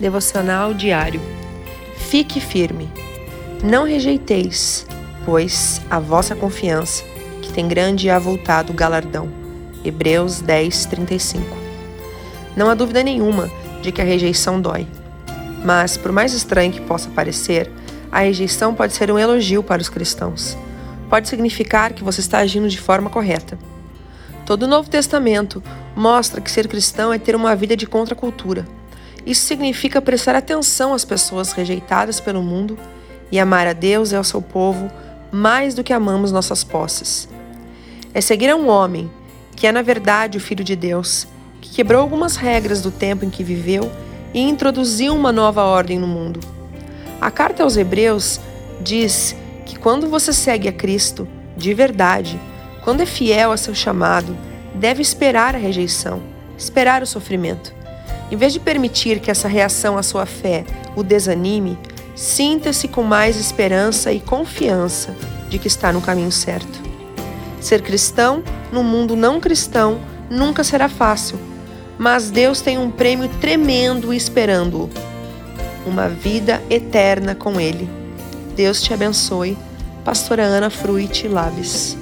Devocional diário. Fique firme. Não rejeiteis, pois, a vossa confiança, que tem grande e avultado galardão. Hebreus 10, 35. Não há dúvida nenhuma de que a rejeição dói. Mas, por mais estranho que possa parecer, a rejeição pode ser um elogio para os cristãos. Pode significar que você está agindo de forma correta. Todo o Novo Testamento mostra que ser cristão é ter uma vida de contracultura isso significa prestar atenção às pessoas rejeitadas pelo mundo e amar a Deus e ao seu povo mais do que amamos nossas posses. É seguir a um homem, que é na verdade o Filho de Deus, que quebrou algumas regras do tempo em que viveu e introduziu uma nova ordem no mundo. A carta aos Hebreus diz que quando você segue a Cristo, de verdade, quando é fiel a seu chamado, deve esperar a rejeição, esperar o sofrimento. Em vez de permitir que essa reação à sua fé o desanime, sinta-se com mais esperança e confiança de que está no caminho certo. Ser cristão no mundo não cristão nunca será fácil, mas Deus tem um prêmio tremendo esperando-o: uma vida eterna com Ele. Deus te abençoe. Pastora Ana Fruit Laves.